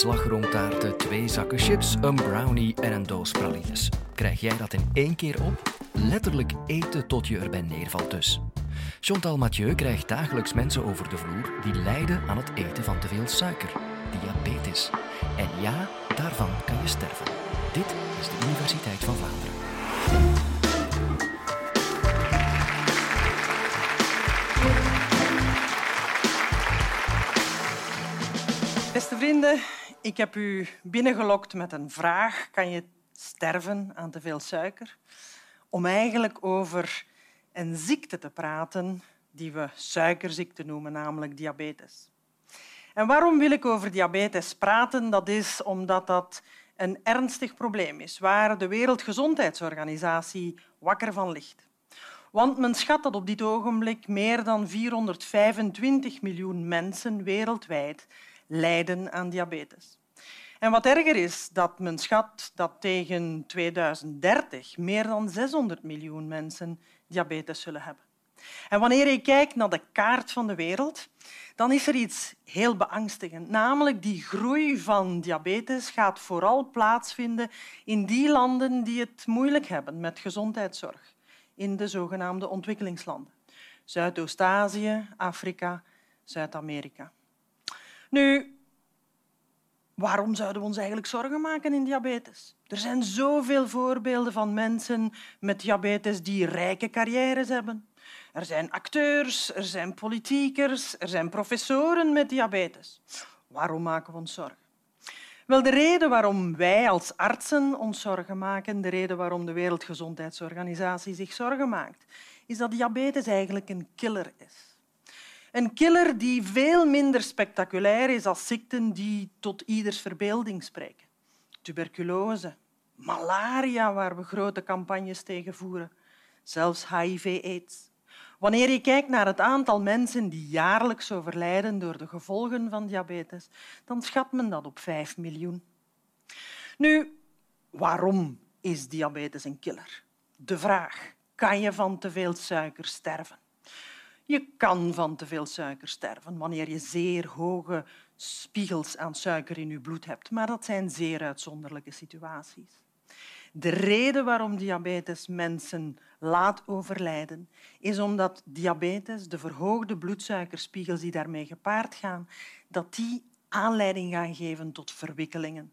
slagroomtaarten, twee zakken chips, een brownie en een doos pralines. Krijg jij dat in één keer op? Letterlijk eten tot je erbij neervalt dus. Chantal Mathieu krijgt dagelijks mensen over de vloer die lijden aan het eten van te veel suiker, diabetes. En ja, daarvan kan je sterven. Dit is de Universiteit van Vlaanderen. Beste vrienden, ik heb u binnengelokt met een vraag. Kan je sterven aan te veel suiker? Om eigenlijk over een ziekte te praten die we suikerziekte noemen, namelijk diabetes. En waarom wil ik over diabetes praten? Dat is omdat dat een ernstig probleem is waar de Wereldgezondheidsorganisatie wakker van ligt. Want men schat dat op dit ogenblik meer dan 425 miljoen mensen wereldwijd lijden aan diabetes. En wat erger is, dat men schat dat tegen 2030 meer dan 600 miljoen mensen diabetes zullen hebben. En wanneer je kijkt naar de kaart van de wereld, dan is er iets heel beangstigend. Namelijk die groei van diabetes gaat vooral plaatsvinden in die landen die het moeilijk hebben met gezondheidszorg, in de zogenaamde ontwikkelingslanden. Zuidoost-Azië, Afrika, Zuid-Amerika. Nu, waarom zouden we ons eigenlijk zorgen maken in diabetes? Er zijn zoveel voorbeelden van mensen met diabetes die rijke carrières hebben. Er zijn acteurs, er zijn politiekers, er zijn professoren met diabetes. Waarom maken we ons zorgen? Wel, de reden waarom wij als artsen ons zorgen maken, de reden waarom de Wereldgezondheidsorganisatie zich zorgen maakt, is dat diabetes eigenlijk een killer is. Een killer die veel minder spectaculair is als ziekten die tot ieders verbeelding spreken. Tuberculose, malaria, waar we grote campagnes tegen voeren, zelfs HIV-AIDS. Wanneer je kijkt naar het aantal mensen die jaarlijks overlijden door de gevolgen van diabetes, dan schat men dat op 5 miljoen. Nu, waarom is diabetes een killer? De vraag, kan je van te veel suiker sterven? Je kan van te veel suiker sterven wanneer je zeer hoge spiegels aan suiker in je bloed hebt, maar dat zijn zeer uitzonderlijke situaties. De reden waarom diabetes mensen laat overlijden, is omdat diabetes, de verhoogde bloedsuikerspiegels die daarmee gepaard gaan, dat die aanleiding gaan geven tot verwikkelingen.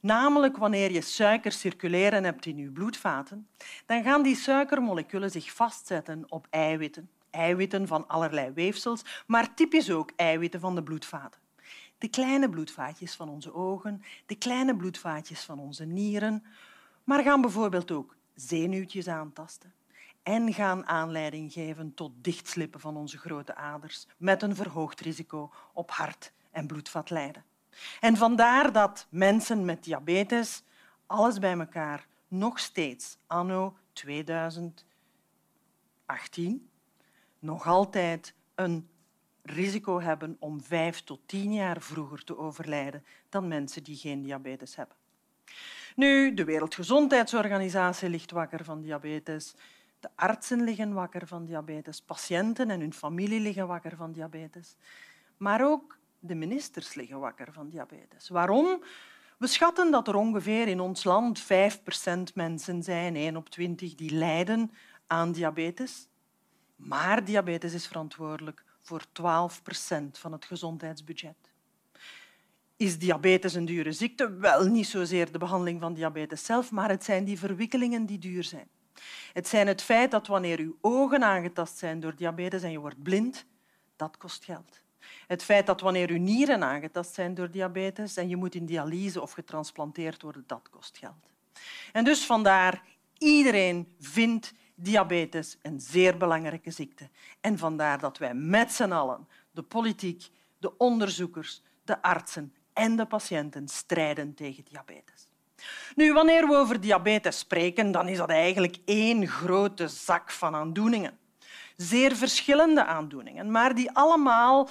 Namelijk wanneer je suiker circuleren hebt in je bloedvaten, dan gaan die suikermoleculen zich vastzetten op eiwitten. Eiwitten van allerlei weefsels, maar typisch ook eiwitten van de bloedvaten. De kleine bloedvaatjes van onze ogen, de kleine bloedvaatjes van onze nieren, maar gaan bijvoorbeeld ook zenuwtjes aantasten en gaan aanleiding geven tot dichtslippen van onze grote aders met een verhoogd risico op hart- en bloedvatlijden. En vandaar dat mensen met diabetes alles bij elkaar nog steeds anno 2018 nog altijd een risico hebben om vijf tot tien jaar vroeger te overlijden dan mensen die geen diabetes hebben. Nu, de Wereldgezondheidsorganisatie ligt wakker van diabetes. De artsen liggen wakker van diabetes. Patiënten en hun familie liggen wakker van diabetes. Maar ook de ministers liggen wakker van diabetes. Waarom? We schatten dat er ongeveer in ons land 5% mensen zijn, 1 op 20, die lijden aan diabetes. Maar diabetes is verantwoordelijk voor 12% van het gezondheidsbudget. Is diabetes een dure ziekte? Wel, niet zozeer de behandeling van diabetes zelf, maar het zijn die verwikkelingen die duur zijn. Het zijn het feit dat wanneer uw ogen aangetast zijn door diabetes en je wordt blind, dat kost geld. Het feit dat wanneer uw nieren aangetast zijn door diabetes en je moet in dialyse of getransplanteerd worden, dat kost geld. En dus vandaar, iedereen vindt diabetes een zeer belangrijke ziekte. En vandaar dat wij met z'n allen, de politiek, de onderzoekers, de artsen en de patiënten strijden tegen diabetes. Nu, wanneer we over diabetes spreken, dan is dat eigenlijk één grote zak van aandoeningen. Zeer verschillende aandoeningen, maar die allemaal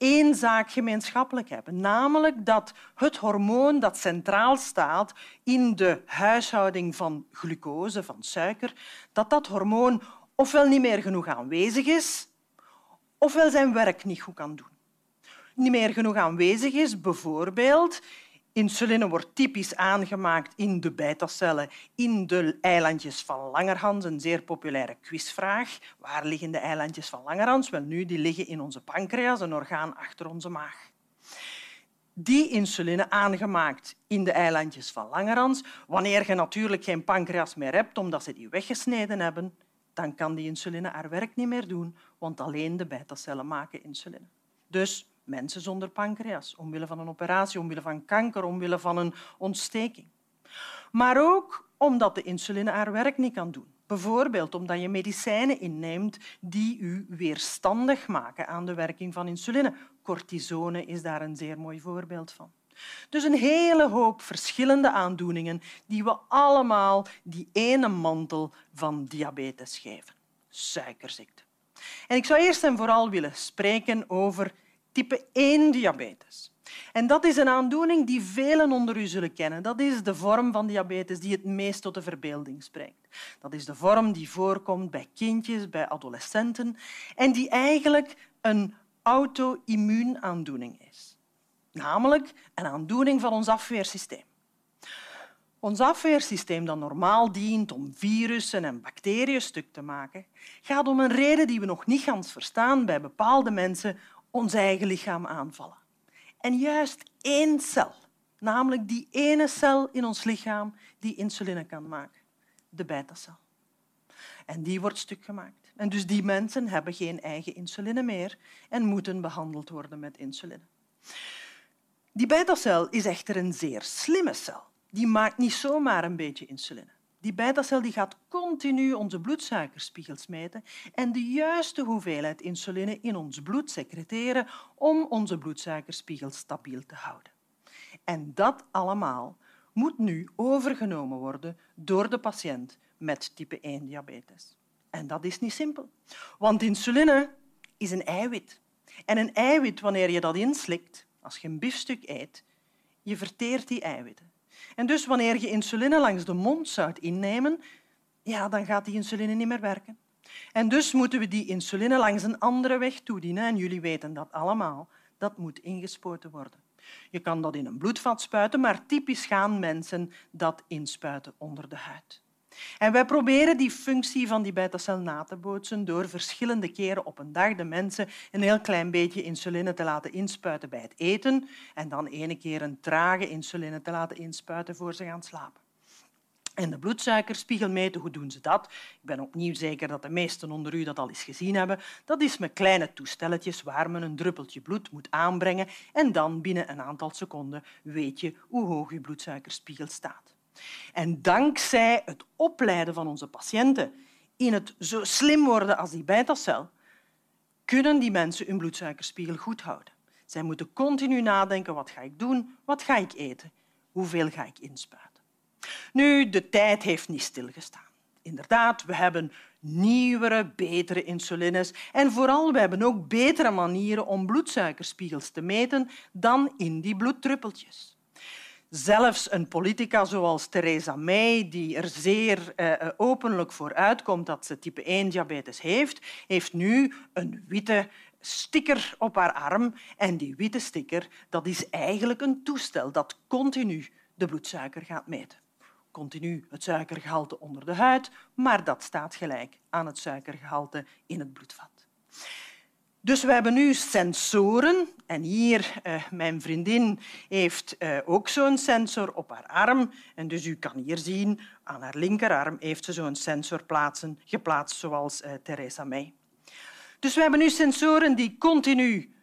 één zaak gemeenschappelijk hebben, namelijk dat het hormoon dat centraal staat in de huishouding van glucose, van suiker, dat dat hormoon ofwel niet meer genoeg aanwezig is, ofwel zijn werk niet goed kan doen. niet meer genoeg aanwezig is. Bijvoorbeeld, insuline wordt typisch aangemaakt in de beta-cellen, in de eilandjes van Langerhans, een zeer populaire quizvraag. Waar liggen de eilandjes van Langerhans? Wel, nu, die liggen in onze pancreas, een orgaan achter onze maag die insuline aangemaakt in de eilandjes van Langerhans. Wanneer je natuurlijk geen pancreas meer hebt, omdat ze die weggesneden hebben, dan kan die insuline haar werk niet meer doen, want alleen de beta-cellen maken insuline. Dus mensen zonder pancreas, omwille van een operatie, omwille van kanker, omwille van een ontsteking. Maar ook omdat de insuline haar werk niet kan doen. Bijvoorbeeld omdat je medicijnen inneemt die u weerstandig maken aan de werking van insuline. Cortisone is daar een zeer mooi voorbeeld van. Dus een hele hoop verschillende aandoeningen die we allemaal die ene mantel van diabetes geven. Suikerziekte. En ik zou eerst en vooral willen spreken over type 1 diabetes. En dat is een aandoening die velen onder u zullen kennen. Dat is de vorm van diabetes die het meest tot de verbeelding spreekt. Dat is de vorm die voorkomt bij kindjes, bij adolescenten en die eigenlijk een auto-immuunaandoening is. Namelijk een aandoening van ons afweersysteem. Ons afweersysteem, dat normaal dient om virussen en bacteriën stuk te maken, gaat om een reden die we nog niet verstaan bij bepaalde mensen ons eigen lichaam aanvallen. En juist één cel, namelijk die ene cel in ons lichaam die insuline kan maken, de beta-cel. En die wordt stuk gemaakt. En dus die mensen hebben geen eigen insuline meer en moeten behandeld worden met insuline. Die beta-cel is echter een zeer slimme cel. Die maakt niet zomaar een beetje insuline. Die beta-cel die gaat continu onze bloedsuikerspiegels meten en de juiste hoeveelheid insuline in ons bloed secreteren om onze bloedsuikerspiegel stabiel te houden. En dat allemaal moet nu overgenomen worden door de patiënt met type 1 diabetes. En dat is niet simpel, want insuline is een eiwit. En een eiwit, wanneer je dat inslikt, als je een biefstuk eet, je verteert die eiwitten. En dus wanneer je insuline langs de mond zou innemen, ja, dan gaat die insuline niet meer werken. En dus moeten we die insuline langs een andere weg toedienen. En jullie weten dat allemaal. Dat moet ingespoten worden. Je kan dat in een bloedvat spuiten, maar typisch gaan mensen dat inspuiten onder de huid. En wij proberen die functie van die beta-cel na te bootsen door verschillende keren op een dag de mensen een heel klein beetje insuline te laten inspuiten bij het eten en dan ene keer een trage insuline te laten inspuiten voor ze gaan slapen. En de bloedsuikerspiegel meten, hoe doen ze dat? Ik ben opnieuw zeker dat de meesten onder u dat al eens gezien hebben. Dat is met kleine toestelletjes waar men een druppeltje bloed moet aanbrengen en dan binnen een aantal seconden weet je hoe hoog je bloedsuikerspiegel staat. En dankzij het opleiden van onze patiënten in het zo slim worden als die beta-cel, kunnen die mensen hun bloedsuikerspiegel goed houden. Zij moeten continu nadenken, wat ga ik doen, wat ga ik eten, hoeveel ga ik inspuiten. Nu, de tijd heeft niet stilgestaan. Inderdaad, we hebben nieuwere, betere insulines en vooral we hebben ook betere manieren om bloedsuikerspiegels te meten dan in die bloeddruppeltjes. Zelfs een politica zoals Theresa May, die er zeer uh, openlijk voor uitkomt dat ze type 1 diabetes heeft, heeft nu een witte sticker op haar arm. En die witte sticker dat is eigenlijk een toestel dat continu de bloedsuiker gaat meten. Continu het suikergehalte onder de huid, maar dat staat gelijk aan het suikergehalte in het bloedvat. Dus we hebben nu sensoren. En hier, uh, mijn vriendin heeft uh, ook zo'n sensor op haar arm. En dus u kan hier zien, aan haar linkerarm heeft ze zo'n sensor plaatsen, geplaatst zoals uh, Theresa May. Dus we hebben nu sensoren die continu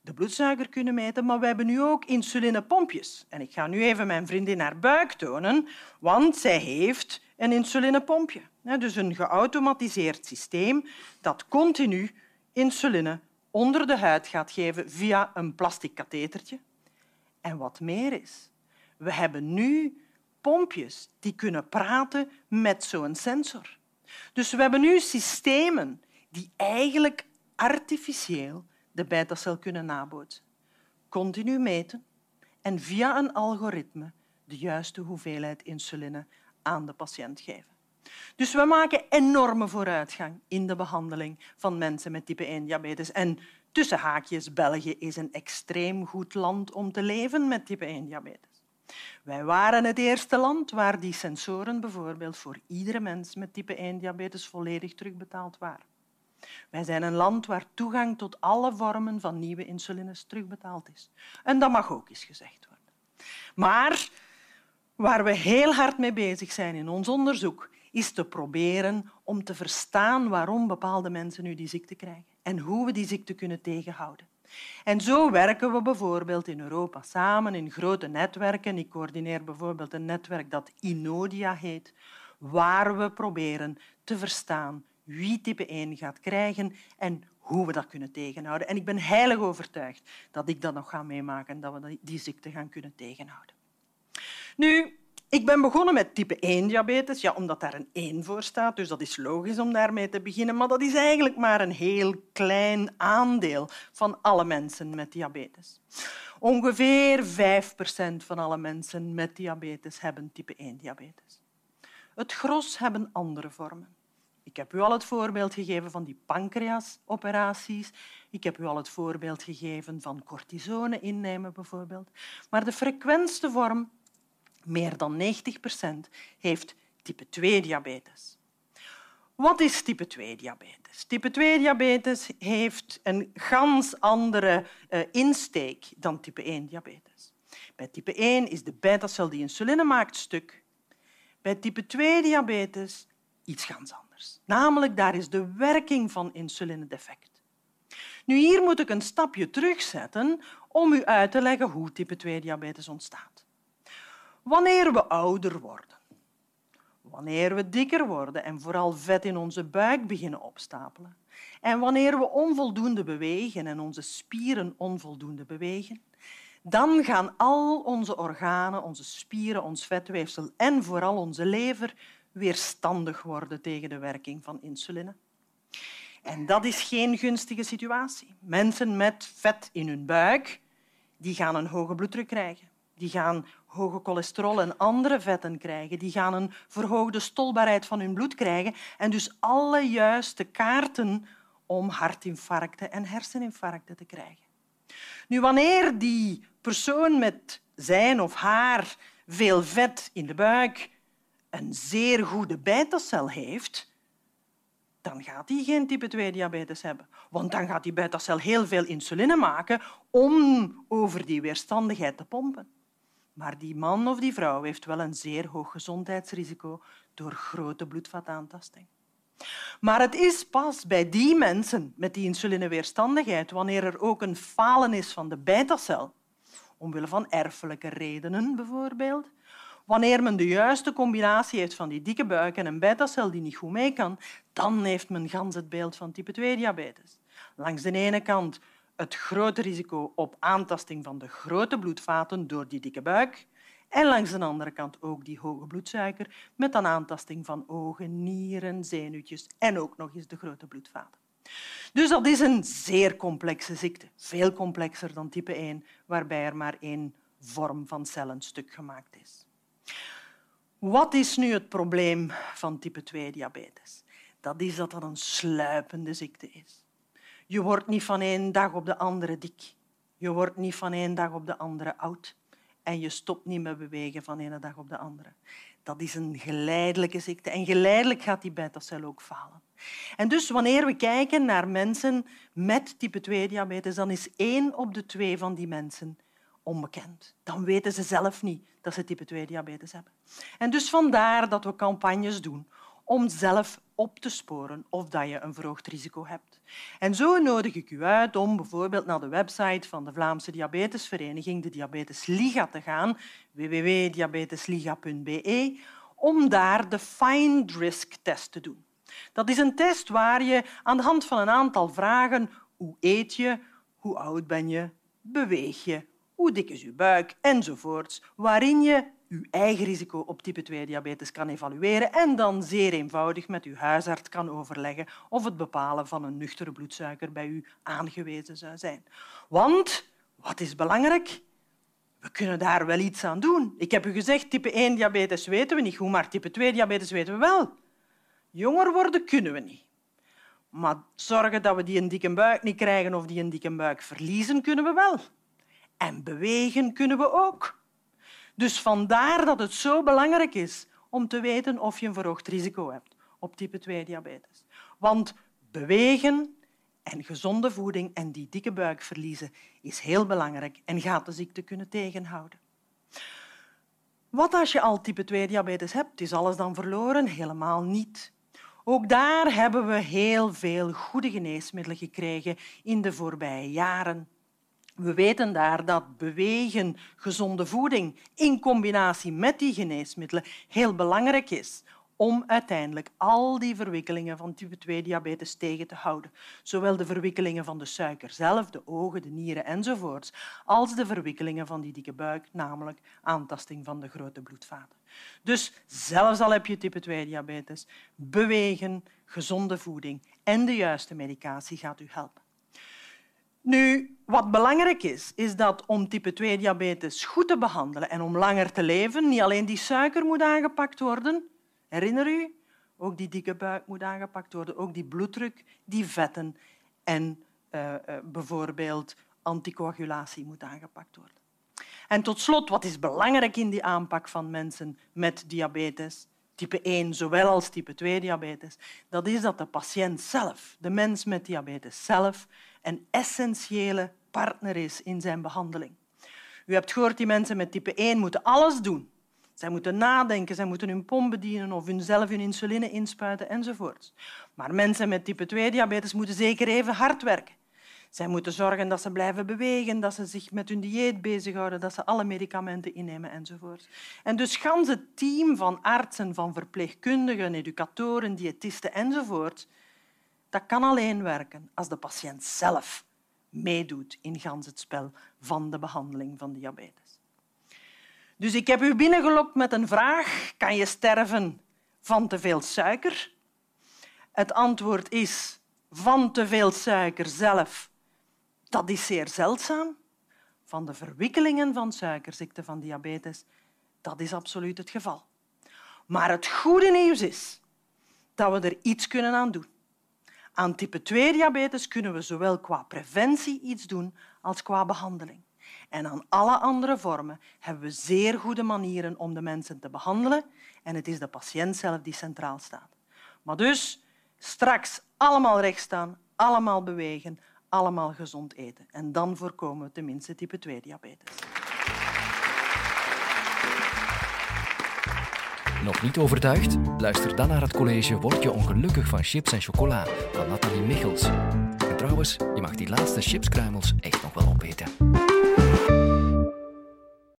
de bloedsuiker kunnen meten, maar we hebben nu ook insulinepompjes. En ik ga nu even mijn vriendin haar buik tonen, want zij heeft een insulinepompje. Dus een geautomatiseerd systeem dat continu insuline onder de huid gaat geven via een plastic kathetertje. En wat meer is, we hebben nu pompjes die kunnen praten met zo'n sensor. Dus we hebben nu systemen die eigenlijk artificieel de beta-cel kunnen nabootsen. Continu meten en via een algoritme de juiste hoeveelheid insuline aan de patiënt geven. Dus we maken enorme vooruitgang in de behandeling van mensen met type 1 diabetes. En Tussen haakjes, België is een extreem goed land om te leven met type 1-diabetes. Wij waren het eerste land waar die sensoren bijvoorbeeld voor iedere mens met type 1-diabetes volledig terugbetaald waren. Wij zijn een land waar toegang tot alle vormen van nieuwe insulines terugbetaald is. En dat mag ook eens gezegd worden. Maar waar we heel hard mee bezig zijn in ons onderzoek, is te proberen om te verstaan waarom bepaalde mensen nu die ziekte krijgen en hoe we die ziekte kunnen tegenhouden. En zo werken we bijvoorbeeld in Europa samen in grote netwerken. Ik coördineer bijvoorbeeld een netwerk dat Inodia heet, waar we proberen te verstaan wie type 1 gaat krijgen en hoe we dat kunnen tegenhouden. En ik ben heilig overtuigd dat ik dat nog ga meemaken en dat we die ziekte gaan kunnen tegenhouden. Nu, ik ben begonnen met type 1 diabetes, ja, omdat daar een 1 voor staat, dus dat is logisch om daarmee te beginnen. Maar dat is eigenlijk maar een heel klein aandeel van alle mensen met diabetes. Ongeveer 5% van alle mensen met diabetes hebben type 1 diabetes. Het gros hebben andere vormen. Ik heb u al het voorbeeld gegeven van die pancreasoperaties. Ik heb u al het voorbeeld gegeven van cortisone innemen, bijvoorbeeld. Maar de frequentste vorm meer dan 90 procent, heeft type 2-diabetes. Wat is type 2-diabetes? Type 2-diabetes heeft een gans andere uh, insteek dan type 1-diabetes. Bij type 1 is de beta-cel die insuline maakt stuk. Bij type 2-diabetes iets gans anders. Namelijk, daar is de werking van insuline defect. Nu, hier moet ik een stapje terugzetten om u uit te leggen hoe type 2-diabetes ontstaat. Wanneer we ouder worden, wanneer we dikker worden en vooral vet in onze buik beginnen opstapelen, en wanneer we onvoldoende bewegen en onze spieren onvoldoende bewegen, dan gaan al onze organen, onze spieren, ons vetweefsel en vooral onze lever weerstandig worden tegen de werking van insuline. En dat is geen gunstige situatie. Mensen met vet in hun buik die gaan een hoge bloeddruk krijgen. Die gaan hoge cholesterol en andere vetten krijgen. Die gaan een verhoogde stolbaarheid van hun bloed krijgen en dus alle juiste kaarten om hartinfarcten en herseninfarcten te krijgen. Nu, wanneer die persoon met zijn of haar veel vet in de buik een zeer goede beta-cel heeft, dan gaat hij geen type 2 diabetes hebben. Want dan gaat die beta-cel heel veel insuline maken om over die weerstandigheid te pompen. Maar die man of die vrouw heeft wel een zeer hoog gezondheidsrisico door grote bloedvataantasting. Maar het is pas bij die mensen met die insulineweerstandigheid, wanneer er ook een falen is van de beta-cel, omwille van erfelijke redenen bijvoorbeeld, wanneer men de juiste combinatie heeft van die dikke buik en een beta-cel die niet goed mee kan, dan heeft men gans het beeld van type 2-diabetes. Langs de ene kant het grote risico op aantasting van de grote bloedvaten door die dikke buik. En langs de andere kant ook die hoge bloedsuiker met een aantasting van ogen, nieren, zenuwtjes en ook nog eens de grote bloedvaten. Dus dat is een zeer complexe ziekte, veel complexer dan type 1, waarbij er maar één vorm van cellen stuk gemaakt is. Wat is nu het probleem van type 2 diabetes? Dat is dat dat een sluipende ziekte is. Je wordt niet van één dag op de andere dik. Je wordt niet van één dag op de andere oud. En je stopt niet met bewegen van ene dag op de andere. Dat is een geleidelijke ziekte. En geleidelijk gaat die beta-cel ook falen. En dus wanneer we kijken naar mensen met type 2-diabetes, dan is één op de twee van die mensen onbekend. Dan weten ze zelf niet dat ze type 2-diabetes hebben. En dus vandaar dat we campagnes doen om zelf op te sporen of dat je een verhoogd risico hebt. En zo nodig ik u uit om bijvoorbeeld naar de website van de Vlaamse Diabetesvereniging, de Diabetesliga, te gaan, www.diabetesliga.be, om daar de Find Risk test te doen. Dat is een test waar je aan de hand van een aantal vragen hoe eet je, hoe oud ben je, beweeg je, hoe dik is je buik enzovoorts, waarin je uw eigen risico op type 2-diabetes kan evalueren en dan zeer eenvoudig met uw huisarts kan overleggen of het bepalen van een nuchtere bloedsuiker bij u aangewezen zou zijn. Want, wat is belangrijk? We kunnen daar wel iets aan doen. Ik heb u gezegd, type 1-diabetes weten we niet goed, maar type 2-diabetes weten we wel. Jonger worden kunnen we niet. Maar zorgen dat we die een dikke buik niet krijgen of die een dikke buik verliezen, kunnen we wel. En bewegen kunnen we ook. Dus vandaar dat het zo belangrijk is om te weten of je een verhoogd risico hebt op type 2 diabetes. Want bewegen en gezonde voeding en die dikke buik verliezen is heel belangrijk en gaat de ziekte kunnen tegenhouden. Wat als je al type 2 diabetes hebt? Is alles dan verloren? Helemaal niet. Ook daar hebben we heel veel goede geneesmiddelen gekregen in de voorbije jaren. We weten daar dat bewegen, gezonde voeding in combinatie met die geneesmiddelen heel belangrijk is om uiteindelijk al die verwikkelingen van type 2 diabetes tegen te houden. Zowel de verwikkelingen van de suiker zelf, de ogen, de nieren enzovoorts, als de verwikkelingen van die dikke buik, namelijk aantasting van de grote bloedvaten. Dus zelfs al heb je type 2 diabetes, bewegen, gezonde voeding en de juiste medicatie gaat u helpen. Nu, wat belangrijk is, is dat om type 2 diabetes goed te behandelen en om langer te leven, niet alleen die suiker moet aangepakt worden, Herinner u? Ook die dikke buik moet aangepakt worden, ook die bloeddruk, die vetten en uh, uh, bijvoorbeeld anticoagulatie moet aangepakt worden. En tot slot, wat is belangrijk in die aanpak van mensen met diabetes, type 1 zowel als type 2 diabetes, dat is dat de patiënt zelf, de mens met diabetes zelf, een essentiële partner is in zijn behandeling. U hebt gehoord, die mensen met type 1 moeten alles doen zij moeten nadenken, zij moeten hun pomp bedienen of zelf hun insuline inspuiten enzovoort. Maar mensen met type 2 diabetes moeten zeker even hard werken. Zij moeten zorgen dat ze blijven bewegen, dat ze zich met hun dieet bezighouden, dat ze alle medicamenten innemen enzovoort. En dus gans het team van artsen, van verpleegkundigen, educatoren, diëtisten enzovoort, dat kan alleen werken als de patiënt zelf meedoet in het spel van de behandeling van diabetes. Dus ik heb u binnengelokt met een vraag. Kan je sterven van te veel suiker? Het antwoord is van te veel suiker zelf. Dat is zeer zeldzaam. Van de verwikkelingen van suikerziekte, van diabetes, dat is absoluut het geval. Maar het goede nieuws is dat we er iets kunnen aan doen. Aan type 2 diabetes kunnen we zowel qua preventie iets doen als qua behandeling. En aan alle andere vormen hebben we zeer goede manieren om de mensen te behandelen en het is de patiënt zelf die centraal staat. Maar dus straks allemaal recht staan, allemaal bewegen, allemaal gezond eten. En dan voorkomen we tenminste type 2 diabetes. Nog niet overtuigd? Luister dan naar het college Word je ongelukkig van chips en chocola van Nathalie Michels. En trouwens, je mag die laatste chipskruimels echt nog wel opeten.